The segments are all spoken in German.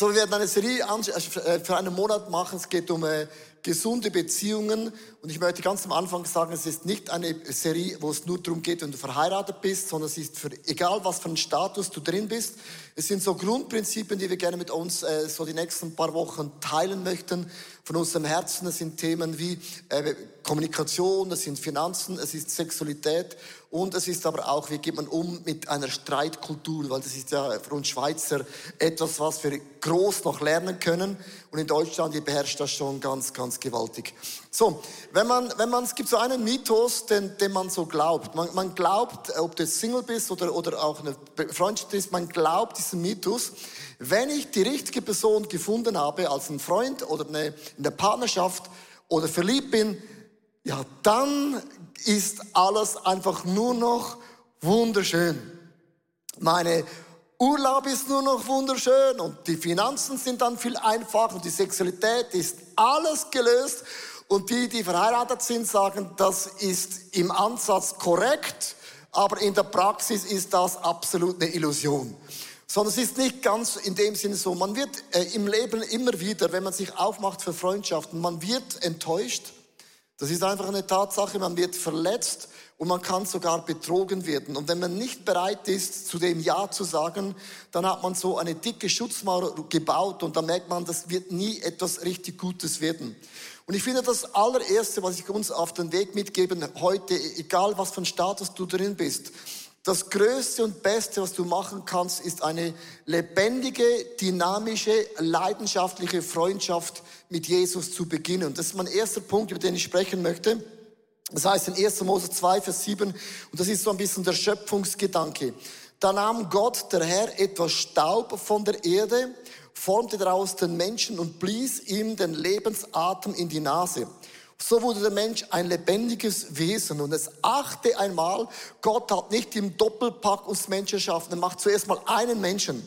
So, wir werden eine Serie äh, für einen Monat machen. Es geht um äh, gesunde Beziehungen. Und ich möchte ganz am Anfang sagen, es ist nicht eine Serie, wo es nur darum geht, wenn du verheiratet bist, sondern es ist für egal, was für einen Status du drin bist. Es sind so Grundprinzipien, die wir gerne mit uns äh, so die nächsten paar Wochen teilen möchten von unserem Herzen. Es sind Themen wie äh, Kommunikation, es sind Finanzen, es ist Sexualität und es ist aber auch, wie geht man um mit einer Streitkultur, weil das ist ja für uns Schweizer etwas, was wir groß noch lernen können. Und in Deutschland, ihr beherrscht das schon ganz, ganz gewaltig. So, wenn man, wenn man, es gibt so einen Mythos, den, den man so glaubt. Man, man glaubt, ob du Single bist oder, oder auch eine Freundschaft ist, man glaubt diesen Mythos. Wenn ich die richtige Person gefunden habe, als ein Freund oder eine, in der Partnerschaft oder verliebt bin, ja, dann ist alles einfach nur noch wunderschön. Meine Urlaub ist nur noch wunderschön und die Finanzen sind dann viel einfacher und die Sexualität ist alles gelöst. Und die, die verheiratet sind, sagen, das ist im Ansatz korrekt, aber in der Praxis ist das absolut eine Illusion. Sondern es ist nicht ganz in dem Sinne so. Man wird äh, im Leben immer wieder, wenn man sich aufmacht für Freundschaften, man wird enttäuscht das ist einfach eine Tatsache, man wird verletzt und man kann sogar betrogen werden. Und wenn man nicht bereit ist, zu dem Ja zu sagen, dann hat man so eine dicke Schutzmauer gebaut und dann merkt man, das wird nie etwas richtig Gutes werden. Und ich finde das allererste, was ich uns auf den Weg mitgeben heute, egal was für ein Status du drin bist, das Größte und Beste, was du machen kannst, ist eine lebendige, dynamische, leidenschaftliche Freundschaft mit Jesus zu beginnen. Und das ist mein erster Punkt, über den ich sprechen möchte. Das heißt in 1. Mose 2, Vers 7, und das ist so ein bisschen der Schöpfungsgedanke. Da nahm Gott, der Herr, etwas Staub von der Erde, formte daraus den Menschen und blies ihm den Lebensatem in die Nase. So wurde der Mensch ein lebendiges Wesen. Und es achte einmal, Gott hat nicht im Doppelpack uns Menschen erschaffen. Er macht zuerst mal einen Menschen.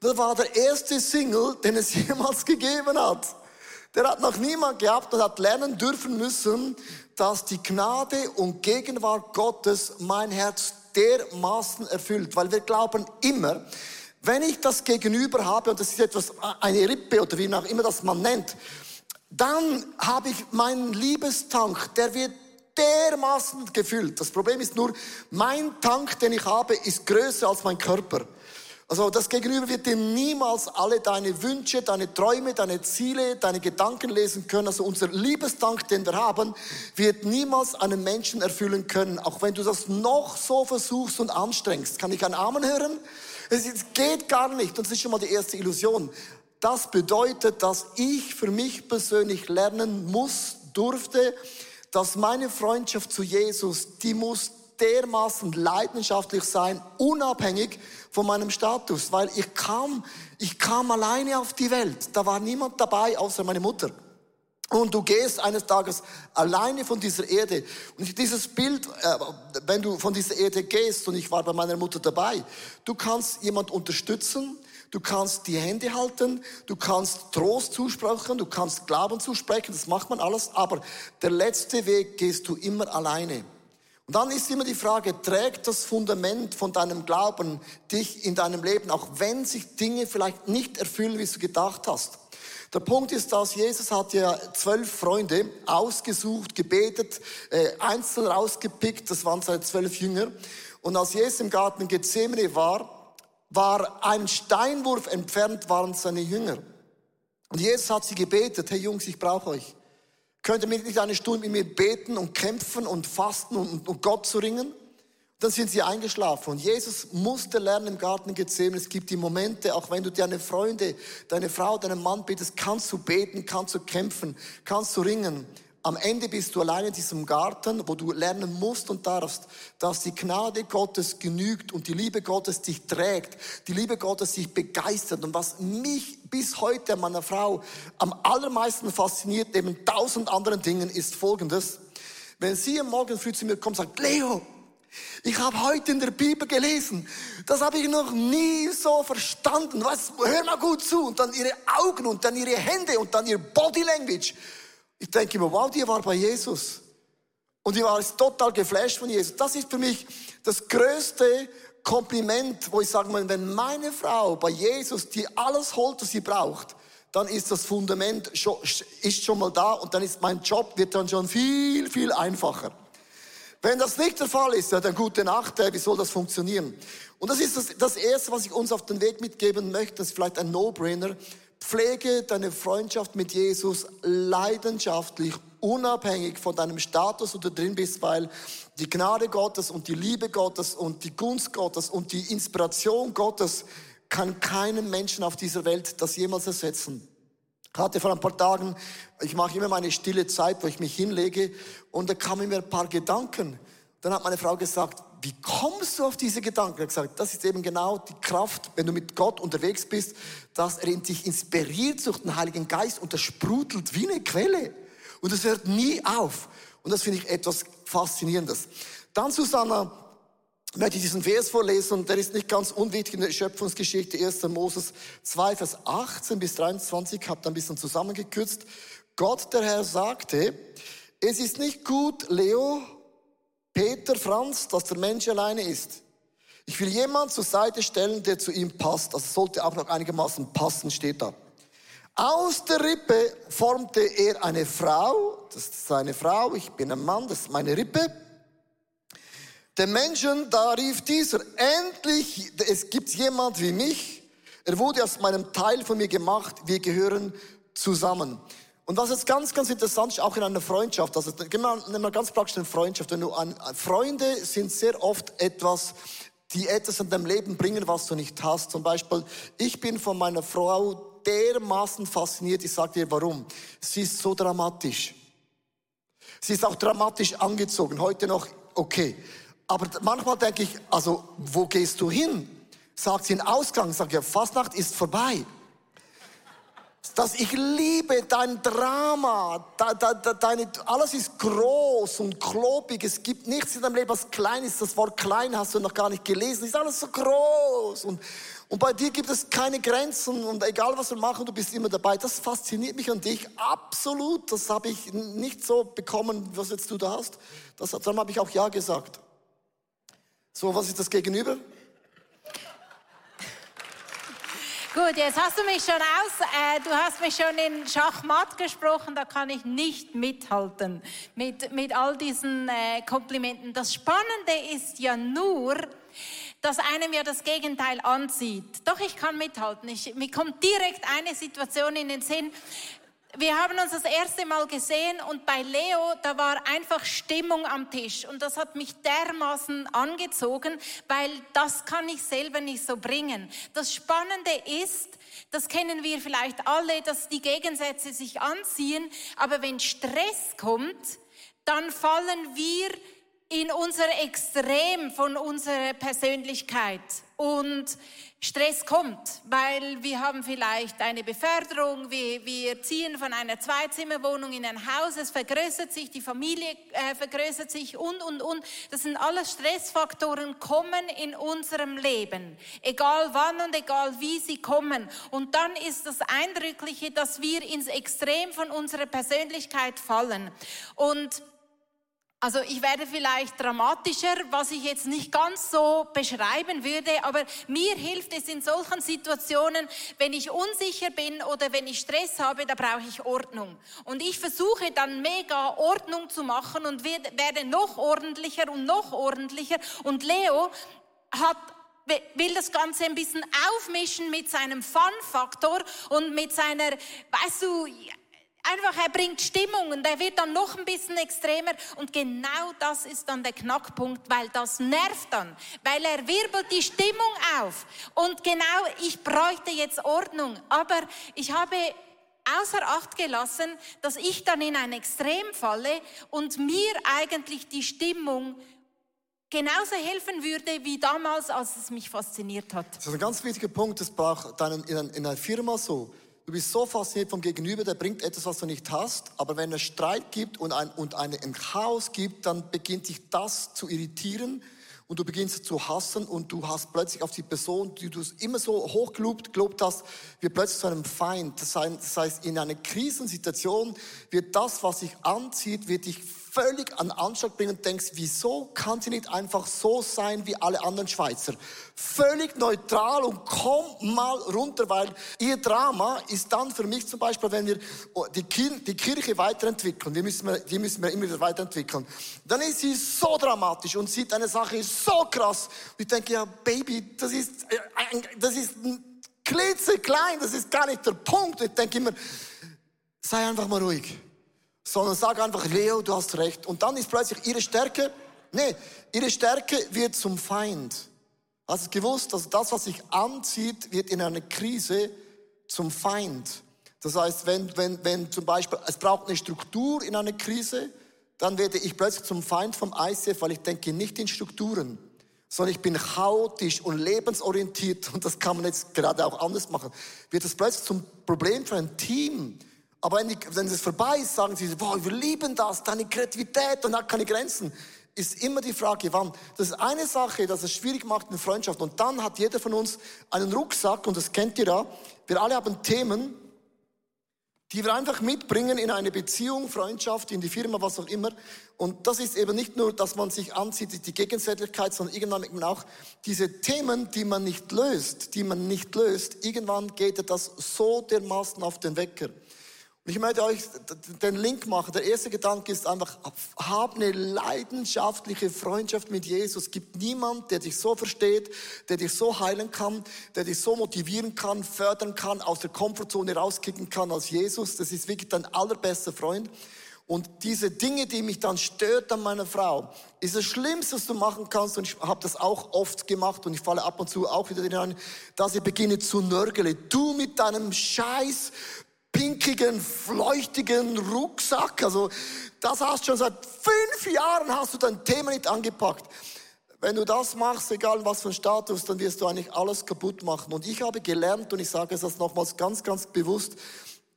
Das war der erste Single, den es jemals gegeben hat. Der hat noch niemand gehabt und hat lernen dürfen müssen, dass die Gnade und Gegenwart Gottes mein Herz dermaßen erfüllt. Weil wir glauben immer, wenn ich das Gegenüber habe, und das ist etwas, eine Rippe oder wie auch immer das man nennt, dann habe ich meinen Liebestank, der wird dermaßen gefüllt. Das Problem ist nur, mein Tank, den ich habe, ist größer als mein Körper. Also das Gegenüber wird dir niemals alle deine Wünsche, deine Träume, deine Ziele, deine Gedanken lesen können. Also unser Liebestank, den wir haben, wird niemals einen Menschen erfüllen können, auch wenn du das noch so versuchst und anstrengst. Kann ich einen Amen hören? Es geht gar nicht. Und das ist schon mal die erste Illusion. Das bedeutet, dass ich für mich persönlich lernen muss, durfte, dass meine Freundschaft zu Jesus, die muss dermaßen leidenschaftlich sein, unabhängig von meinem Status, weil ich kam, ich kam alleine auf die Welt. Da war niemand dabei, außer meine Mutter. Und du gehst eines Tages alleine von dieser Erde. Und dieses Bild, äh, wenn du von dieser Erde gehst, und ich war bei meiner Mutter dabei, du kannst jemand unterstützen, Du kannst die Hände halten, du kannst Trost zusprechen, du kannst Glauben zusprechen, das macht man alles, aber der letzte Weg gehst du immer alleine. Und dann ist immer die Frage, trägt das Fundament von deinem Glauben dich in deinem Leben, auch wenn sich Dinge vielleicht nicht erfüllen, wie du gedacht hast? Der Punkt ist, dass Jesus hat ja zwölf Freunde ausgesucht, gebetet, äh, einzeln rausgepickt, das waren seine zwölf Jünger. Und als Jesus im Garten Gethsemane war, war ein Steinwurf entfernt, waren seine Jünger. Und Jesus hat sie gebetet, hey Jungs, ich brauche euch. Könnt ihr nicht eine Stunde mit mir beten und kämpfen und fasten und, und Gott zu ringen? Dann sind sie eingeschlafen. Und Jesus musste lernen im Garten Gethsemane. Es gibt die Momente, auch wenn du deine Freunde, deine Frau, deinen Mann betest, kannst du beten, kannst du kämpfen, kannst du ringen. Am Ende bist du allein in diesem Garten, wo du lernen musst und darfst, dass die Gnade Gottes genügt und die Liebe Gottes dich trägt, die Liebe Gottes dich begeistert. Und was mich bis heute meiner Frau am allermeisten fasziniert, neben tausend anderen Dingen, ist Folgendes. Wenn sie am Morgen früh zu mir kommt und sagt, Leo, ich habe heute in der Bibel gelesen, das habe ich noch nie so verstanden. Was, hör mal gut zu. Und dann ihre Augen und dann ihre Hände und dann ihr Body Language. Ich denke immer, wow, die war bei Jesus. Und die war total geflasht von Jesus. Das ist für mich das größte Kompliment, wo ich sage wenn meine Frau bei Jesus, die alles holt, was sie braucht, dann ist das Fundament schon, ist schon mal da und dann ist mein Job wird dann schon viel, viel einfacher. Wenn das nicht der Fall ist, ja, dann gute Nacht, wie soll das funktionieren? Und das ist das, das Erste, was ich uns auf den Weg mitgeben möchte, das ist vielleicht ein No-Brainer. Pflege deine Freundschaft mit Jesus leidenschaftlich, unabhängig von deinem Status, wo du drin bist, weil die Gnade Gottes und die Liebe Gottes und die Gunst Gottes und die Inspiration Gottes kann keinem Menschen auf dieser Welt das jemals ersetzen. Ich hatte vor ein paar Tagen, ich mache immer meine stille Zeit, wo ich mich hinlege und da kamen mir ein paar Gedanken. Dann hat meine Frau gesagt, wie kommst du auf diese Gedanken? Er hat gesagt, das ist eben genau die Kraft, wenn du mit Gott unterwegs bist, dass er dich inspiriert durch den Heiligen Geist und das sprudelt wie eine Quelle. Und es hört nie auf. Und das finde ich etwas Faszinierendes. Dann, Susanna, möchte ich diesen Vers vorlesen und der ist nicht ganz unwichtig in der Schöpfungsgeschichte 1. Moses 2, Vers 18 bis 23, ich habe da ein bisschen zusammengekürzt. Gott, der Herr, sagte, es ist nicht gut, Leo, Peter, Franz, dass der Mensch alleine ist. Ich will jemand zur Seite stellen, der zu ihm passt. Also sollte auch noch einigermaßen passen, steht da. Aus der Rippe formte er eine Frau, das ist seine Frau, ich bin ein Mann, das ist meine Rippe. Den Menschen, da rief dieser, endlich, es gibt jemand wie mich. Er wurde aus meinem Teil von mir gemacht, wir gehören zusammen. Und was jetzt ganz, ganz interessant ist, auch in einer Freundschaft, also nehmen wir ganz praktisch eine Freundschaft, wenn du an, Freunde sind sehr oft etwas, die etwas in deinem Leben bringen, was du nicht hast. Zum Beispiel, ich bin von meiner Frau dermaßen fasziniert, ich sage dir warum. Sie ist so dramatisch. Sie ist auch dramatisch angezogen, heute noch okay. Aber manchmal denke ich, also, wo gehst du hin? Sagt sie in Ausgang, sag ja, Fastnacht ist vorbei. Dass ich liebe dein Drama, da, da, deine, alles ist groß und klobig. Es gibt nichts in deinem Leben, was klein ist. Das Wort klein hast du noch gar nicht gelesen. Es ist alles so groß. Und, und bei dir gibt es keine Grenzen. Und egal was wir machen, du bist immer dabei. Das fasziniert mich an dich absolut. Das habe ich nicht so bekommen, was jetzt du da hast. Das, darum habe ich auch Ja gesagt. So, was ist das Gegenüber? Gut, jetzt hast du mich schon aus, äh, du hast mich schon in Schachmatt gesprochen, da kann ich nicht mithalten mit, mit all diesen äh, Komplimenten. Das Spannende ist ja nur, dass einem ja das Gegenteil anzieht. Doch, ich kann mithalten. Ich, mir kommt direkt eine Situation in den Sinn wir haben uns das erste Mal gesehen und bei Leo, da war einfach Stimmung am Tisch und das hat mich dermaßen angezogen, weil das kann ich selber nicht so bringen. Das Spannende ist, das kennen wir vielleicht alle, dass die Gegensätze sich anziehen, aber wenn Stress kommt, dann fallen wir in unser Extrem von unserer Persönlichkeit und Stress kommt, weil wir haben vielleicht eine Beförderung, wir, wir ziehen von einer Zweizimmerwohnung in ein Haus, es vergrößert sich, die Familie äh, vergrößert sich und, und, und. Das sind alles Stressfaktoren, kommen in unserem Leben, egal wann und egal wie sie kommen. Und dann ist das Eindrückliche, dass wir ins Extrem von unserer Persönlichkeit fallen. Und also ich werde vielleicht dramatischer, was ich jetzt nicht ganz so beschreiben würde, aber mir hilft es in solchen Situationen, wenn ich unsicher bin oder wenn ich Stress habe, da brauche ich Ordnung. Und ich versuche dann mega Ordnung zu machen und werde noch ordentlicher und noch ordentlicher. Und Leo hat will das Ganze ein bisschen aufmischen mit seinem Fun-Faktor und mit seiner, weißt du, einfach, er bringt Stimmung und er wird dann noch ein bisschen extremer und genau das ist dann der Knackpunkt, weil das nervt dann, weil er wirbelt die Stimmung auf und genau, ich bräuchte jetzt Ordnung, aber ich habe außer Acht gelassen, dass ich dann in ein Extrem falle und mir eigentlich die Stimmung genauso helfen würde wie damals, als es mich fasziniert hat. Das ist ein ganz wichtiger Punkt, das braucht in einer Firma so. Du bist so fasziniert vom Gegenüber, der bringt etwas, was du nicht hast. Aber wenn es Streit gibt und ein, und ein Chaos gibt, dann beginnt dich das zu irritieren und du beginnst zu hassen und du hast plötzlich auf die Person, die du immer so hoch gelobt hast, wird plötzlich zu einem Feind. Das heißt, in einer Krisensituation wird das, was sich anzieht, wird dich völlig an Anschlag bringen und denkst, wieso kann sie nicht einfach so sein wie alle anderen Schweizer? Völlig neutral und komm mal runter, weil ihr Drama ist dann für mich zum Beispiel, wenn wir die, Kirche weiterentwickeln, die müssen, wir, die müssen wir immer wieder weiterentwickeln, dann ist sie so dramatisch und sieht eine Sache so krass. Und ich denke, ja, Baby, das ist, äh, das ist klitzeklein, das ist gar nicht der Punkt. Ich denke immer, sei einfach mal ruhig. Sondern sag einfach, Leo, du hast recht. Und dann ist plötzlich ihre Stärke, nee, ihre Stärke wird zum Feind. Hast du gewusst, dass das, was sich anzieht, wird in einer Krise zum Feind. Das heißt, wenn, wenn, wenn zum Beispiel, es braucht eine Struktur in einer Krise, dann werde ich plötzlich zum Feind vom ICF, weil ich denke nicht in Strukturen sondern ich bin chaotisch und lebensorientiert und das kann man jetzt gerade auch anders machen, wird das plötzlich zum Problem für ein Team. Aber wenn, die, wenn es vorbei ist, sagen sie, boah, wir lieben das, deine Kreativität und hat keine Grenzen. Ist immer die Frage, wann. Das ist eine Sache, dass es schwierig macht in Freundschaft. Und dann hat jeder von uns einen Rucksack und das kennt ihr ja. Wir alle haben Themen, die wir einfach mitbringen in eine Beziehung, Freundschaft, in die Firma, was auch immer. Und das ist eben nicht nur, dass man sich anzieht, die Gegensätzlichkeit, sondern irgendwann eben auch diese Themen, die man nicht löst, die man nicht löst, irgendwann geht das so dermaßen auf den Wecker. Und ich möchte euch den Link machen. Der erste Gedanke ist einfach, hab eine leidenschaftliche Freundschaft mit Jesus. Es gibt niemand, der dich so versteht, der dich so heilen kann, der dich so motivieren kann, fördern kann, aus der Komfortzone rauskicken kann als Jesus. Das ist wirklich dein allerbester Freund. Und diese Dinge, die mich dann stört an meiner Frau, ist das Schlimmste, was du machen kannst. Und ich habe das auch oft gemacht und ich falle ab und zu auch wieder hinein, dass ich beginne zu nörgeln. Du mit deinem Scheiß pinkigen, fleuchtigen Rucksack. Also das hast du schon seit fünf Jahren hast du dein Thema nicht angepackt. Wenn du das machst, egal was für ein Status, dann wirst du eigentlich alles kaputt machen. Und ich habe gelernt, und ich sage es das nochmals ganz, ganz bewusst,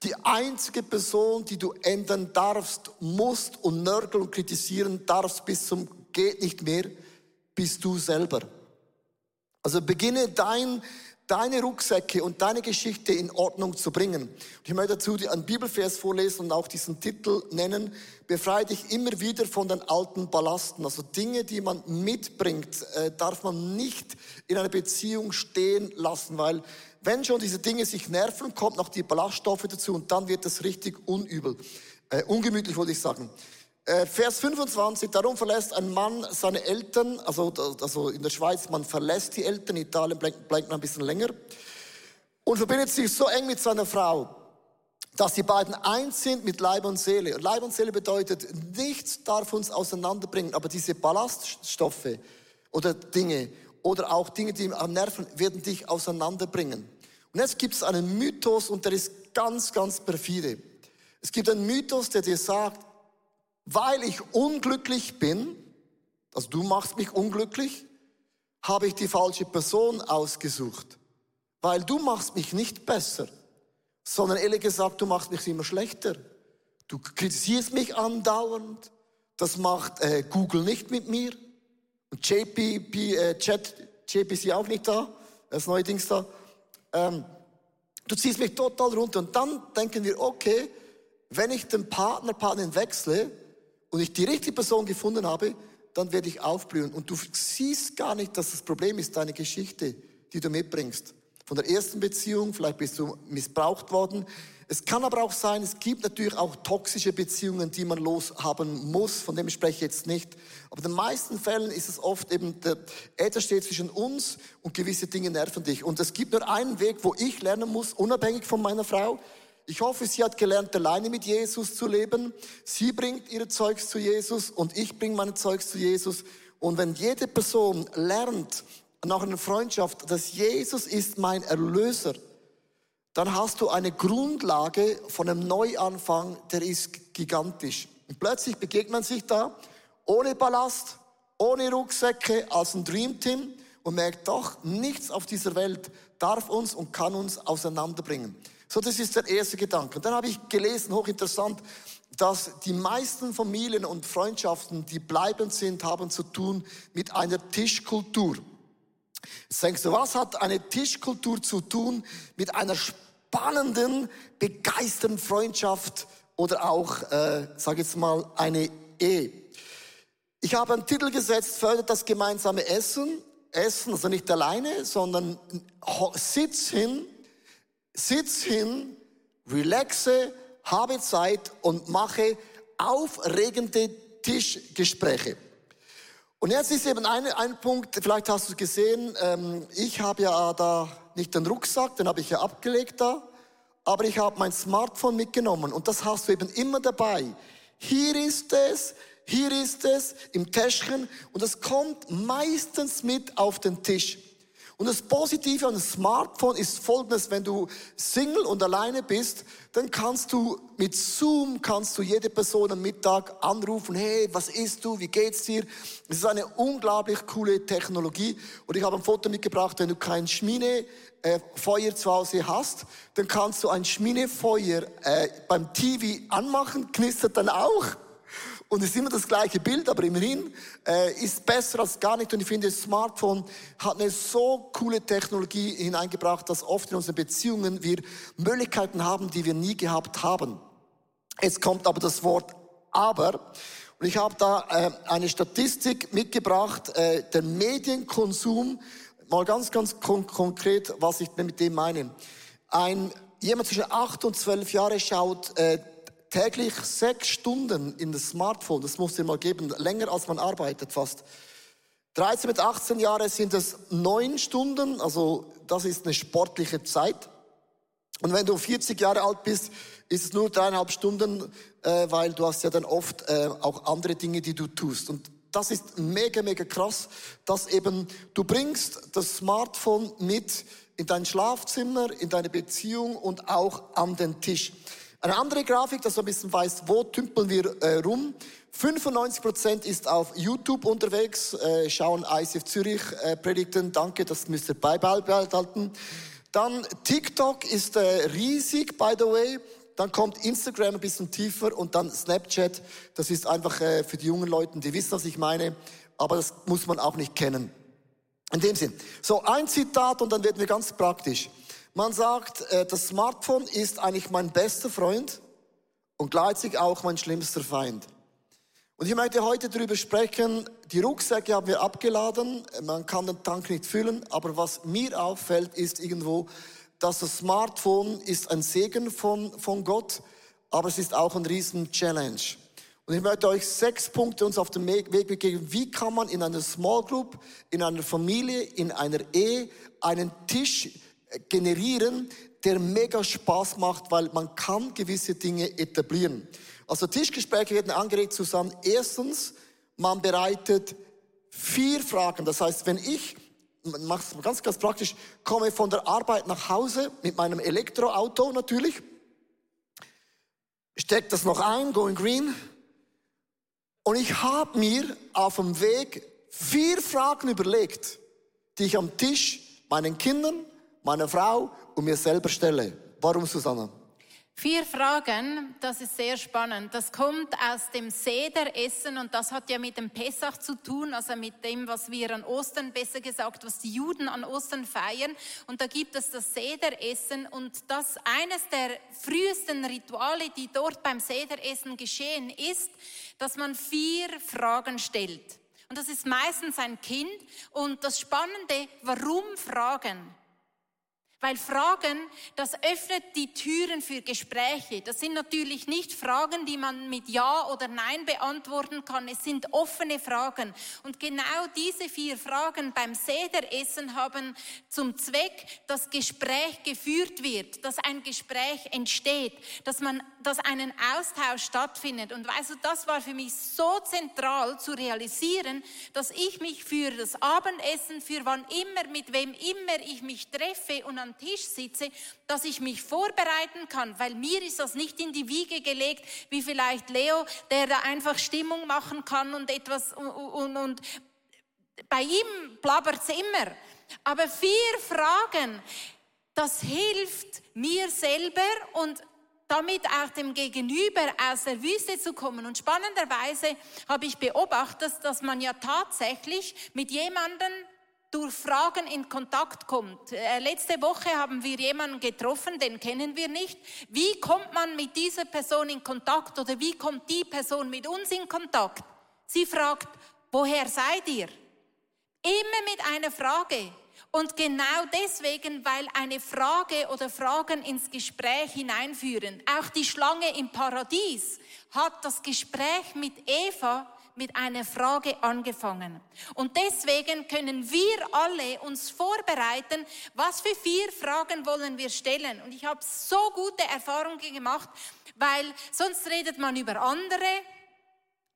die einzige Person, die du ändern darfst, musst und nörgeln und kritisieren darfst bis zum geht nicht mehr, bist du selber. Also beginne dein deine Rucksäcke und deine Geschichte in Ordnung zu bringen. Und ich möchte dazu einen Bibelvers vorlesen und auch diesen Titel nennen. Befreie dich immer wieder von den alten Ballasten. Also Dinge, die man mitbringt, äh, darf man nicht in einer Beziehung stehen lassen, weil wenn schon diese Dinge sich nerven, kommt noch die Ballaststoffe dazu und dann wird das richtig unübel. Äh, ungemütlich, wollte ich sagen. Äh, Vers 25, darum verlässt ein Mann seine Eltern, also, also in der Schweiz, man verlässt die Eltern, in Italien bleibt, bleibt man ein bisschen länger, und verbindet sich so eng mit seiner Frau, dass die beiden eins sind mit Leib und Seele. Und Leib und Seele bedeutet, nichts darf uns auseinanderbringen, aber diese Ballaststoffe oder Dinge oder auch Dinge, die am Nerven, werden dich auseinanderbringen. Und jetzt gibt es einen Mythos und der ist ganz, ganz perfide. Es gibt einen Mythos, der dir sagt, weil ich unglücklich bin, also du machst mich unglücklich, habe ich die falsche Person ausgesucht. Weil du machst mich nicht besser, sondern ehrlich gesagt, du machst mich immer schlechter. Du kritisierst mich andauernd. Das macht äh, Google nicht mit mir. Und JP, äh, Chat, JPC auch nicht da. Das neue Dings da. Ähm, du ziehst mich total runter. Und dann denken wir, okay, wenn ich den Partner, Partnerin wechsle, und ich die richtige Person gefunden habe, dann werde ich aufblühen. Und du siehst gar nicht, dass das Problem ist deine Geschichte, die du mitbringst. Von der ersten Beziehung, vielleicht bist du missbraucht worden. Es kann aber auch sein, es gibt natürlich auch toxische Beziehungen, die man loshaben muss, von dem spreche ich jetzt nicht. Aber in den meisten Fällen ist es oft eben, der Äther steht zwischen uns und gewisse Dinge nerven dich. Und es gibt nur einen Weg, wo ich lernen muss, unabhängig von meiner Frau, ich hoffe, sie hat gelernt, alleine mit Jesus zu leben. Sie bringt ihr Zeugs zu Jesus und ich bringe mein Zeugs zu Jesus. Und wenn jede Person lernt, nach einer Freundschaft, dass Jesus ist mein Erlöser, dann hast du eine Grundlage von einem Neuanfang, der ist gigantisch. Und plötzlich begegnet man sich da ohne Ballast, ohne Rucksäcke, als ein Dreamteam und merkt doch, nichts auf dieser Welt darf uns und kann uns auseinanderbringen. So, das ist der erste Gedanke. Und dann habe ich gelesen, hochinteressant, dass die meisten Familien und Freundschaften, die bleibend sind, haben zu tun mit einer Tischkultur. Jetzt denkst du, was hat eine Tischkultur zu tun mit einer spannenden, begeisternden Freundschaft oder auch, äh, sag jetzt mal, eine E. Ich habe einen Titel gesetzt, fördert das gemeinsame Essen. Essen, also nicht alleine, sondern sitz hin, sitz hin, relaxe, habe Zeit und mache aufregende Tischgespräche. Und jetzt ist eben ein, ein Punkt, vielleicht hast du es gesehen, ähm, ich habe ja da nicht den Rucksack, den habe ich ja abgelegt da, aber ich habe mein Smartphone mitgenommen und das hast du eben immer dabei. Hier ist es, hier ist es im Täschchen und es kommt meistens mit auf den Tisch. Und das Positive an einem Smartphone ist folgendes, wenn du Single und alleine bist, dann kannst du mit Zoom, kannst du jede Person am Mittag anrufen, hey, was isst du, wie geht's dir? Es ist eine unglaublich coole Technologie. Und ich habe ein Foto mitgebracht, wenn du kein Schminefeuer zu Hause hast, dann kannst du ein Schminefeuer äh, beim TV anmachen, knistert dann auch. Und es ist immer das gleiche Bild, aber immerhin äh, ist besser als gar nicht. Und ich finde, das Smartphone hat eine so coole Technologie hineingebracht, dass oft in unseren Beziehungen wir Möglichkeiten haben, die wir nie gehabt haben. Jetzt kommt aber das Wort aber. Und ich habe da äh, eine Statistik mitgebracht, äh, der Medienkonsum. Mal ganz, ganz kon konkret, was ich mit dem meine. Ein, jemand zwischen acht und zwölf Jahre schaut äh, täglich sechs Stunden in das Smartphone, das muss dir mal geben, länger als man arbeitet fast. 13 mit 18 Jahren sind es neun Stunden, also das ist eine sportliche Zeit. Und wenn du 40 Jahre alt bist, ist es nur dreieinhalb Stunden, äh, weil du hast ja dann oft äh, auch andere Dinge, die du tust. Und das ist mega, mega krass, dass eben du bringst das Smartphone mit in dein Schlafzimmer, in deine Beziehung und auch an den Tisch. Eine andere Grafik, dass du ein bisschen weißt, wo tümpeln wir äh, rum. 95% ist auf YouTube unterwegs, äh, schauen ICF Zürich äh, Predigten. Danke, das müsst ihr beibehalten. Dann TikTok ist äh, riesig, by the way. Dann kommt Instagram ein bisschen tiefer und dann Snapchat. Das ist einfach äh, für die jungen Leute, die wissen, was ich meine. Aber das muss man auch nicht kennen. In dem Sinn. So, ein Zitat und dann werden wir ganz praktisch. Man sagt, äh, das Smartphone ist eigentlich mein bester Freund und gleichzeitig auch mein schlimmster Feind. Und ich möchte heute darüber sprechen, die Rucksäcke haben wir abgeladen, man kann den Tank nicht füllen, aber was mir auffällt, ist irgendwo, dass das Smartphone ist ein Segen von, von Gott, aber es ist auch ein riesen Challenge. Und ich möchte euch sechs Punkte uns auf den Weg begeben. Wie kann man in einer Small Group, in einer Familie, in einer Ehe einen Tisch generieren, der mega Spaß macht, weil man kann gewisse Dinge etablieren. Also Tischgespräche werden angeregt zusammen. Erstens, man bereitet vier Fragen. Das heißt, wenn ich, mach's ganz, ganz praktisch, komme von der Arbeit nach Hause mit meinem Elektroauto natürlich, stecke das noch ein, going green, und ich habe mir auf dem Weg vier Fragen überlegt, die ich am Tisch meinen Kindern, meiner Frau und mir selber stelle. Warum, Susanna? Vier Fragen, das ist sehr spannend. Das kommt aus dem Sederessen und das hat ja mit dem Pessach zu tun, also mit dem, was wir an Ostern, besser gesagt, was die Juden an Ostern feiern. Und da gibt es das Sederessen und das eines der frühesten Rituale, die dort beim Sederessen geschehen, ist, dass man vier Fragen stellt. Und das ist meistens ein Kind. Und das Spannende, warum Fragen? Weil Fragen, das öffnet die Türen für Gespräche. Das sind natürlich nicht Fragen, die man mit Ja oder Nein beantworten kann. Es sind offene Fragen. Und genau diese vier Fragen beim Sederessen haben zum Zweck, dass Gespräch geführt wird, dass ein Gespräch entsteht, dass man, dass einen Austausch stattfindet. Und weißt das war für mich so zentral zu realisieren, dass ich mich für das Abendessen, für wann immer, mit wem immer ich mich treffe und am Tisch sitze, dass ich mich vorbereiten kann, weil mir ist das nicht in die Wiege gelegt, wie vielleicht Leo, der da einfach Stimmung machen kann und etwas und, und, und bei ihm blabbert es immer. Aber vier Fragen, das hilft mir selber und damit auch dem Gegenüber aus der Wüste zu kommen. Und spannenderweise habe ich beobachtet, dass man ja tatsächlich mit jemandem durch Fragen in Kontakt kommt. Äh, letzte Woche haben wir jemanden getroffen, den kennen wir nicht. Wie kommt man mit dieser Person in Kontakt oder wie kommt die Person mit uns in Kontakt? Sie fragt, woher seid ihr? Immer mit einer Frage. Und genau deswegen, weil eine Frage oder Fragen ins Gespräch hineinführen. Auch die Schlange im Paradies hat das Gespräch mit Eva mit einer Frage angefangen. Und deswegen können wir alle uns vorbereiten, was für vier Fragen wollen wir stellen. Und ich habe so gute Erfahrungen gemacht, weil sonst redet man über andere,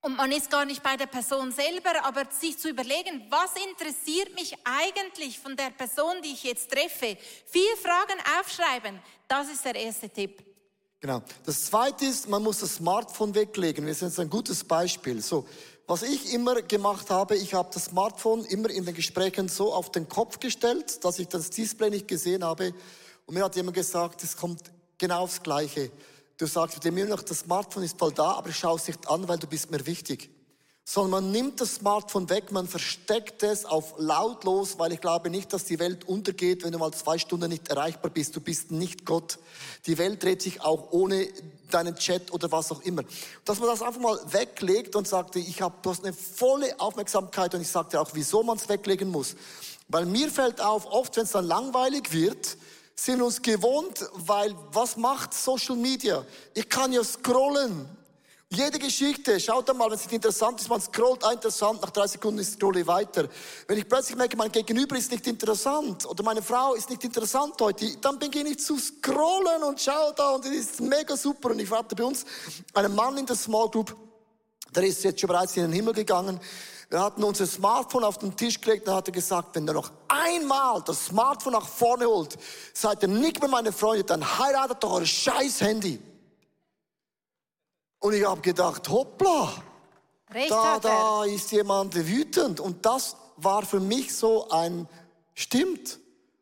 und man ist gar nicht bei der Person selber, aber sich zu überlegen, was interessiert mich eigentlich von der Person, die ich jetzt treffe? Vier Fragen aufschreiben, das ist der erste Tipp. Genau. Das zweite ist, man muss das Smartphone weglegen. Wir sind jetzt ein gutes Beispiel. So, was ich immer gemacht habe, ich habe das Smartphone immer in den Gesprächen so auf den Kopf gestellt, dass ich das Display nicht gesehen habe. Und mir hat jemand gesagt, es kommt genau aufs Gleiche. Du sagst dem noch, das Smartphone ist voll da, aber ich schaue es nicht an, weil du bist mir wichtig. Sondern man nimmt das Smartphone weg, man versteckt es auf lautlos, weil ich glaube nicht, dass die Welt untergeht, wenn du mal zwei Stunden nicht erreichbar bist. Du bist nicht Gott. Die Welt dreht sich auch ohne deinen Chat oder was auch immer. Dass man das einfach mal weglegt und sagt, ich habe, du hast eine volle Aufmerksamkeit und ich sagte auch, wieso man es weglegen muss. Weil mir fällt auf, oft wenn es dann langweilig wird, sind uns gewohnt, weil was macht Social Media? Ich kann ja scrollen. Jede Geschichte, schaut mal, wenn es nicht interessant ist, man scrollt interessant, nach drei Sekunden scrolle ich weiter. Wenn ich plötzlich merke, mein Gegenüber ist nicht interessant oder meine Frau ist nicht interessant heute, dann beginne ich zu scrollen und schau da und es ist mega super. Und ich hatte bei uns einen Mann in der Small Group, der ist jetzt schon bereits in den Himmel gegangen. Wir hatten unser Smartphone auf den Tisch gelegt und hat er gesagt, wenn ihr noch einmal das Smartphone nach vorne holt, seid ihr nicht mehr meine Freunde, dann heiratet doch euer scheiß Handy. Und ich habe gedacht, hoppla, Recht da, da ist jemand wütend. Und das war für mich so ein, stimmt,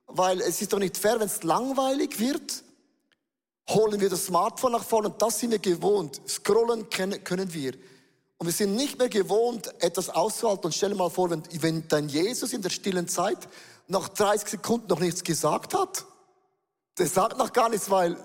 weil es ist doch nicht fair, wenn es langweilig wird, holen wir das Smartphone nach vorne und das sind wir gewohnt. Scrollen können, können wir. Und wir sind nicht mehr gewohnt, etwas auszuhalten. Und stell dir mal vor, wenn, wenn dein Jesus in der stillen Zeit nach 30 Sekunden noch nichts gesagt hat. Der sagt noch gar nichts, weil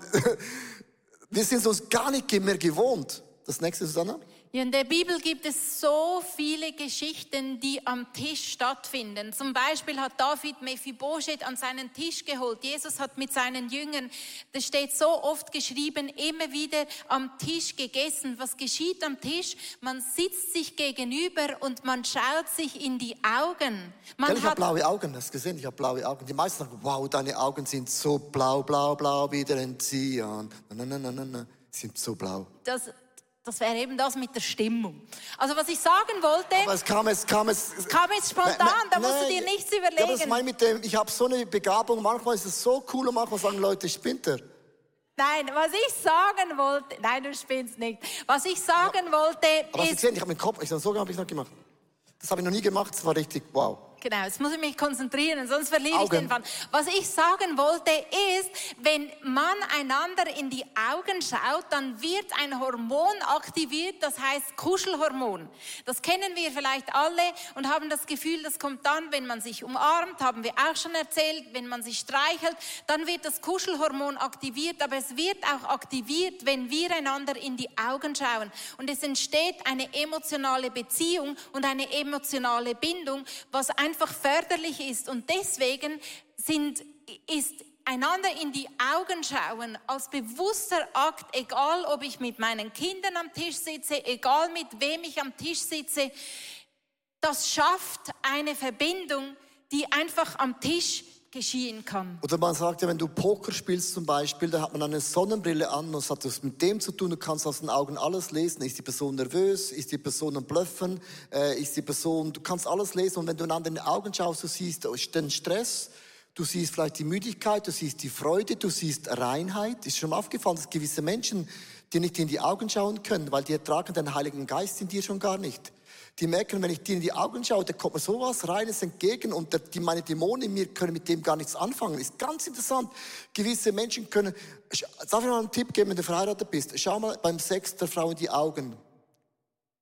wir sind uns gar nicht mehr gewohnt. Das nächste, Susanna. Ja, in der Bibel gibt es so viele Geschichten, die am Tisch stattfinden. Zum Beispiel hat David Mephibosheth an seinen Tisch geholt. Jesus hat mit seinen Jüngern, das steht so oft geschrieben, immer wieder am Tisch gegessen. Was geschieht am Tisch? Man sitzt sich gegenüber und man schaut sich in die Augen. Man ja, ich habe blaue Augen, hast du gesehen? Ich habe blaue Augen. Die meisten sagen, wow, deine Augen sind so blau, blau, blau, wie der Enzian. Nein, nein, nein, nein, nein, sind so blau. Das, das wäre eben das mit der Stimmung. Also was ich sagen wollte. Aber es kam es kam es. Es kam jetzt spontan. Ne, da musst du dir nichts überlegen. Ja, das mein mit dem. Ich habe so eine Begabung. Manchmal ist es so cool und manchmal sagen Leute, spinnt er. Nein, was ich sagen wollte, nein, du spinnst nicht. Was ich sagen wollte aber ist. Gesehen, ich habe meinen Kopf, ich so habe ich noch gemacht. Das habe ich noch nie gemacht. Das war richtig wow. Genau, jetzt muss ich mich konzentrieren, sonst verliere ich den Faden. Was ich sagen wollte ist, wenn man einander in die Augen schaut, dann wird ein Hormon aktiviert, das heißt Kuschelhormon. Das kennen wir vielleicht alle und haben das Gefühl, das kommt dann, wenn man sich umarmt, haben wir auch schon erzählt, wenn man sich streichelt, dann wird das Kuschelhormon aktiviert, aber es wird auch aktiviert, wenn wir einander in die Augen schauen. Und es entsteht eine emotionale Beziehung und eine emotionale Bindung, was einfach einfach förderlich ist. Und deswegen sind, ist einander in die Augen schauen als bewusster Akt, egal ob ich mit meinen Kindern am Tisch sitze, egal mit wem ich am Tisch sitze, das schafft eine Verbindung, die einfach am Tisch geschehen kann. Oder man sagt ja, wenn du Poker spielst zum Beispiel, da hat man eine Sonnenbrille an und es hat das mit dem zu tun, du kannst aus den Augen alles lesen. Ist die Person nervös? Ist die Person am Blöffen? Äh, ist die Person, du kannst alles lesen und wenn du in die Augen schaust, du siehst den Stress, du siehst vielleicht die Müdigkeit, du siehst die Freude, du siehst Reinheit. Ist schon aufgefallen, dass gewisse Menschen dir nicht in die Augen schauen können, weil die ertragen den Heiligen Geist in dir schon gar nicht die merken, wenn ich dir in die Augen schaue, da kommt mir sowas Reines entgegen und der, die, meine Dämonen in mir können mit dem gar nichts anfangen. Ist ganz interessant. Gewisse Menschen können, darf ich mal einen Tipp geben, wenn du verheiratet bist? Schau mal beim Sex der Frau in die Augen.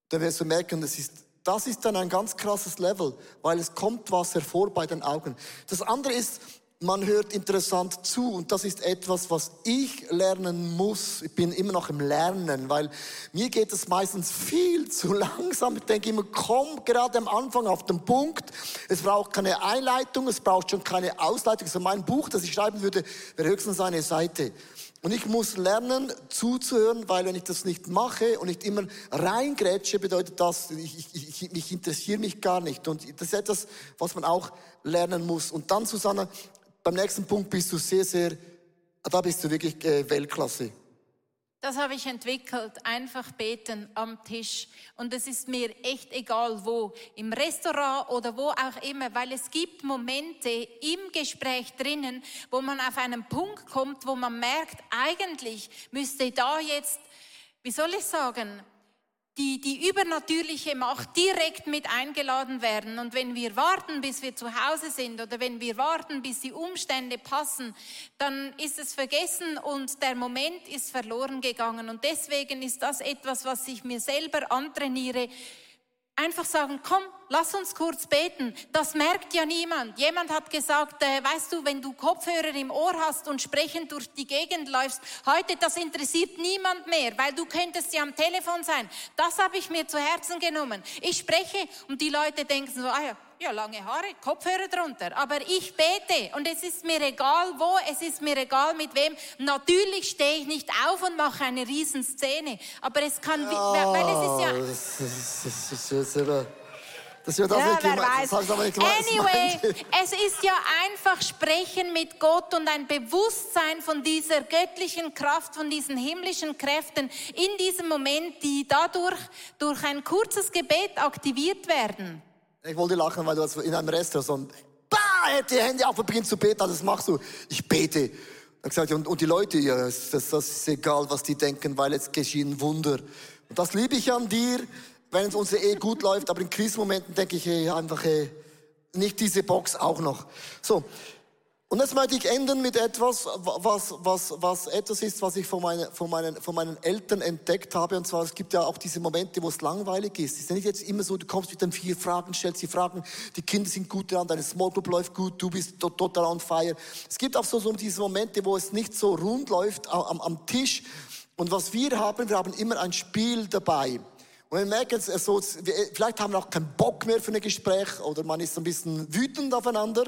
Dann wirst du merken, das ist Das ist dann ein ganz krasses Level, weil es kommt was hervor bei den Augen. Das andere ist, man hört interessant zu und das ist etwas, was ich lernen muss. Ich bin immer noch im Lernen, weil mir geht es meistens viel zu langsam. Ich denke immer, komm gerade am Anfang auf den Punkt. Es braucht keine Einleitung, es braucht schon keine Ausleitung. Also mein Buch, das ich schreiben würde, wäre höchstens eine Seite. Und ich muss lernen zuzuhören, weil wenn ich das nicht mache und nicht immer reingrätsche, bedeutet das, ich, ich, ich, interessiere mich gar nicht. Und das ist etwas, was man auch lernen muss. Und dann, Susanna, beim nächsten Punkt bist du sehr, sehr, da bist du wirklich äh, Weltklasse. Das habe ich entwickelt, einfach beten am Tisch. Und es ist mir echt egal wo, im Restaurant oder wo auch immer, weil es gibt Momente im Gespräch drinnen, wo man auf einen Punkt kommt, wo man merkt, eigentlich müsste da jetzt, wie soll ich sagen, die, die übernatürliche Macht direkt mit eingeladen werden. Und wenn wir warten, bis wir zu Hause sind oder wenn wir warten, bis die Umstände passen, dann ist es vergessen und der Moment ist verloren gegangen. Und deswegen ist das etwas, was ich mir selber antrainiere. Einfach sagen, komm, lass uns kurz beten. Das merkt ja niemand. Jemand hat gesagt, äh, weißt du, wenn du Kopfhörer im Ohr hast und sprechend durch die Gegend läufst, heute, das interessiert niemand mehr, weil du könntest ja am Telefon sein. Das habe ich mir zu Herzen genommen. Ich spreche und die Leute denken so, ah ja, ja, lange Haare, Kopfhörer drunter. Aber ich bete und es ist mir egal wo, es ist mir egal mit wem. Natürlich stehe ich nicht auf und mache eine Riesenszene. Aber es kann, ja, weil es ist ja... Das, das, das, das, das, das wird ja, wer weiß. Das aber nicht anyway, es ist ja einfach Sprechen mit Gott und ein Bewusstsein von dieser göttlichen Kraft, von diesen himmlischen Kräften in diesem Moment, die dadurch durch ein kurzes Gebet aktiviert werden. Ich wollte lachen, weil du in einem Restaurant bah, die Hände auf und beginnst zu beten. Das machst du. Ich bete. Gesagt, und, und die Leute, ja, das, das ist egal, was die denken, weil es geschehen Wunder. Und das liebe ich an dir wenn es unsere Ehe gut läuft, aber in Krisenmomenten denke ich, hey, einfach hey, nicht diese Box auch noch. So. Und jetzt möchte ich enden mit etwas, was, was, was etwas ist, was ich von, meine, von, meinen, von meinen Eltern entdeckt habe. Und zwar, es gibt ja auch diese Momente, wo es langweilig ist. Es ist ja nicht jetzt immer so, du kommst mit den vier Fragen, stellst die Fragen, die Kinder sind gut dran, deine Small Group läuft gut, du bist total on fire. Es gibt auch so, so diese Momente, wo es nicht so rund läuft am, am Tisch. Und was wir haben, wir haben immer ein Spiel dabei. Und wir merken es so, vielleicht haben wir auch keinen Bock mehr für ein Gespräch oder man ist ein bisschen wütend aufeinander,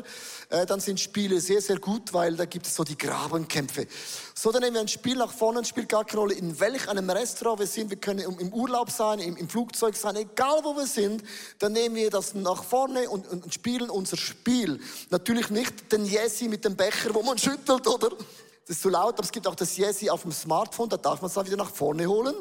äh, dann sind Spiele sehr, sehr gut, weil da gibt es so die Grabenkämpfe. So, dann nehmen wir ein Spiel nach vorne, spielt gar keine Rolle, in welch einem Restaurant wir sind. Wir können im Urlaub sein, im, Flugzeug sein, egal wo wir sind, dann nehmen wir das nach vorne und, spielen unser Spiel. Natürlich nicht den Jesse mit dem Becher, wo man schüttelt, oder? Das ist zu laut, aber es gibt auch das Jesse auf dem Smartphone, da darf man es dann wieder nach vorne holen.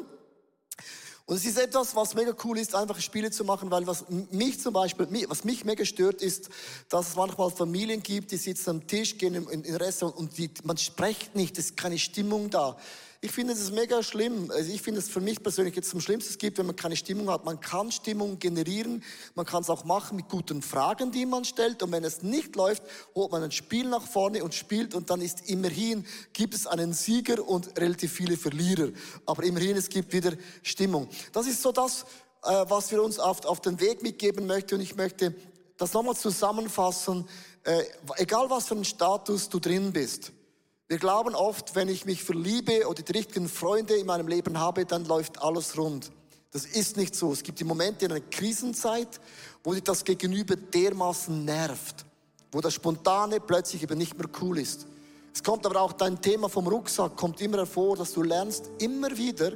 Und es ist etwas, was mega cool ist, einfach Spiele zu machen, weil was mich zum Beispiel, was mich mega stört, ist, dass es manchmal Familien gibt, die sitzen am Tisch, gehen in, in Restaurant und die, man spricht nicht, es ist keine Stimmung da. Ich finde es mega schlimm. Also ich finde es für mich persönlich jetzt am schlimmsten es gibt, wenn man keine Stimmung hat. Man kann Stimmung generieren. Man kann es auch machen mit guten Fragen, die man stellt. Und wenn es nicht läuft, holt man ein Spiel nach vorne und spielt. Und dann ist immerhin, gibt es einen Sieger und relativ viele Verlierer. Aber immerhin, es gibt wieder Stimmung. Das ist so das, äh, was wir uns auf, auf den Weg mitgeben möchten. Und ich möchte das nochmal zusammenfassen. Äh, egal was für einen Status du drin bist. Wir glauben oft, wenn ich mich verliebe oder die richtigen Freunde in meinem Leben habe, dann läuft alles rund. Das ist nicht so. Es gibt die Momente in einer Krisenzeit, wo dich das Gegenüber dermaßen nervt, wo das Spontane plötzlich eben nicht mehr cool ist. Es kommt aber auch dein Thema vom Rucksack, kommt immer hervor, dass du lernst immer wieder,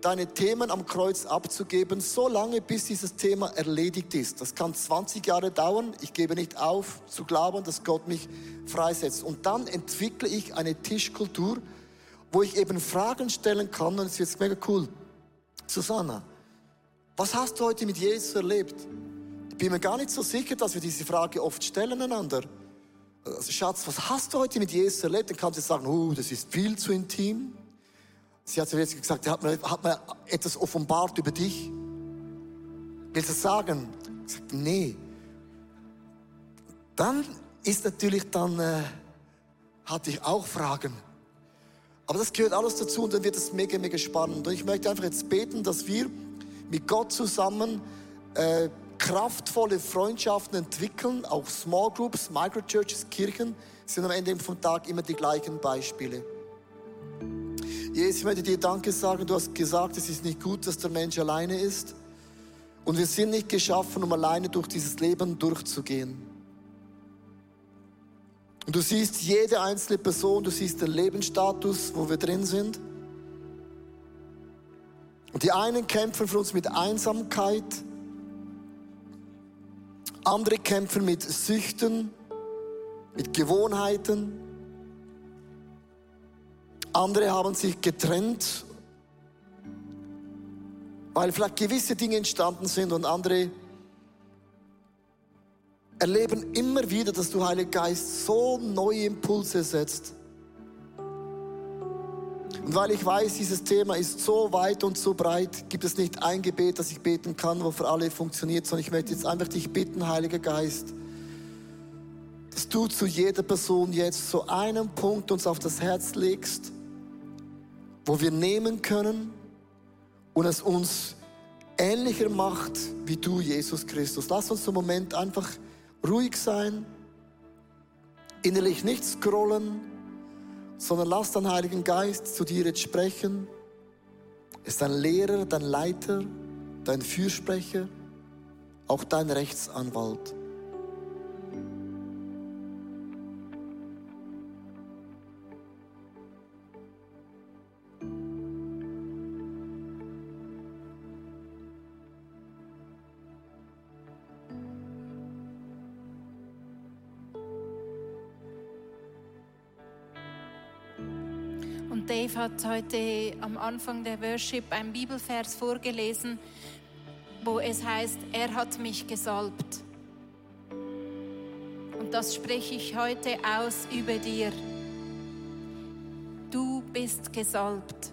deine Themen am Kreuz abzugeben, so lange bis dieses Thema erledigt ist. Das kann 20 Jahre dauern. Ich gebe nicht auf zu glauben, dass Gott mich freisetzt. Und dann entwickle ich eine Tischkultur, wo ich eben Fragen stellen kann. Und es wird mega cool. Susanna, was hast du heute mit Jesus erlebt? Ich bin mir gar nicht so sicher, dass wir diese Frage oft stellen einander. Also Schatz, was hast du heute mit Jesus erlebt? Dann kannst du sagen, oh, das ist viel zu intim. Sie hat zu jetzt gesagt, hat mir, hat mir etwas offenbart über dich. Willst du das sagen? Ich sagte, nee. Dann ist natürlich dann, äh, hatte ich auch Fragen. Aber das gehört alles dazu und dann wird es mega, mega spannend. Und ich möchte einfach jetzt beten, dass wir mit Gott zusammen äh, kraftvolle Freundschaften entwickeln, auch Small Groups, Microchurches, Kirchen, sind am Ende vom Tag immer die gleichen Beispiele. Jesus, ich möchte dir Danke sagen, du hast gesagt, es ist nicht gut, dass der Mensch alleine ist. Und wir sind nicht geschaffen, um alleine durch dieses Leben durchzugehen. Und du siehst jede einzelne Person, du siehst den Lebensstatus, wo wir drin sind. Und die einen kämpfen für uns mit Einsamkeit, andere kämpfen mit Süchten, mit Gewohnheiten. Andere haben sich getrennt, weil vielleicht gewisse Dinge entstanden sind und andere erleben immer wieder, dass du, Heiliger Geist, so neue Impulse setzt. Und weil ich weiß, dieses Thema ist so weit und so breit, gibt es nicht ein Gebet, das ich beten kann, wo für alle funktioniert, sondern ich möchte jetzt einfach dich bitten, Heiliger Geist, dass du zu jeder Person jetzt so einen Punkt uns auf das Herz legst, wo wir nehmen können und es uns ähnlicher macht wie du, Jesus Christus. Lass uns im Moment einfach ruhig sein, innerlich nicht scrollen, sondern lass deinen Heiligen Geist zu dir jetzt sprechen. Ist dein Lehrer, dein Leiter, dein Fürsprecher, auch dein Rechtsanwalt. Hat heute am Anfang der Worship einen Bibelvers vorgelesen, wo es heißt, er hat mich gesalbt. Und das spreche ich heute aus über dir. Du bist gesalbt.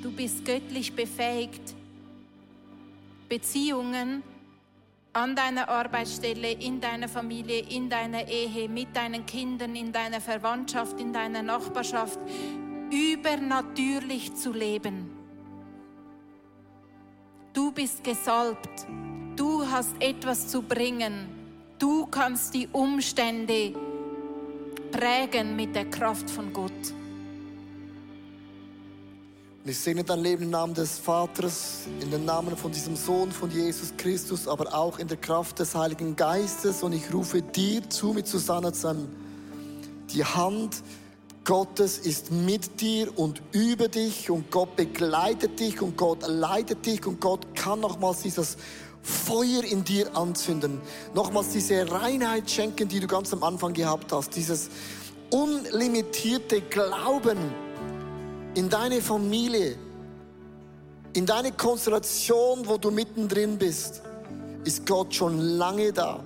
Du bist göttlich befähigt, Beziehungen an deiner Arbeitsstelle, in deiner Familie, in deiner Ehe, mit deinen Kindern, in deiner Verwandtschaft, in deiner Nachbarschaft übernatürlich zu leben. Du bist gesalbt. Du hast etwas zu bringen. Du kannst die Umstände prägen mit der Kraft von Gott. Und ich segne dein Leben im Namen des Vaters, in den Namen von diesem Sohn von Jesus Christus, aber auch in der Kraft des Heiligen Geistes. Und ich rufe dir zu mit Susanne zusammen. Die Hand Gottes ist mit dir und über dich und Gott begleitet dich und Gott leitet dich und Gott kann nochmals dieses Feuer in dir anzünden. Nochmals diese Reinheit schenken, die du ganz am Anfang gehabt hast. Dieses unlimitierte Glauben in deine Familie, in deine Konstellation, wo du mittendrin bist, ist Gott schon lange da.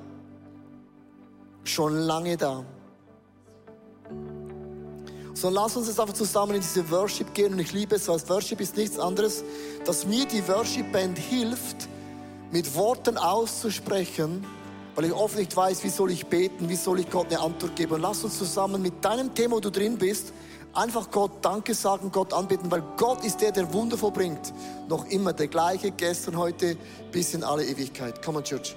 Schon lange da. So lass uns jetzt einfach zusammen in diese Worship gehen und ich liebe es, weil Worship ist nichts anderes, dass mir die Worship Band hilft, mit Worten auszusprechen, weil ich oft nicht weiß, wie soll ich beten, wie soll ich Gott eine Antwort geben. Und lass uns zusammen mit deinem Thema, wo du drin bist, Einfach Gott Danke sagen, Gott anbeten, weil Gott ist der, der Wunder vollbringt. Noch immer der gleiche, gestern, heute, bis in alle Ewigkeit. Come on, Church.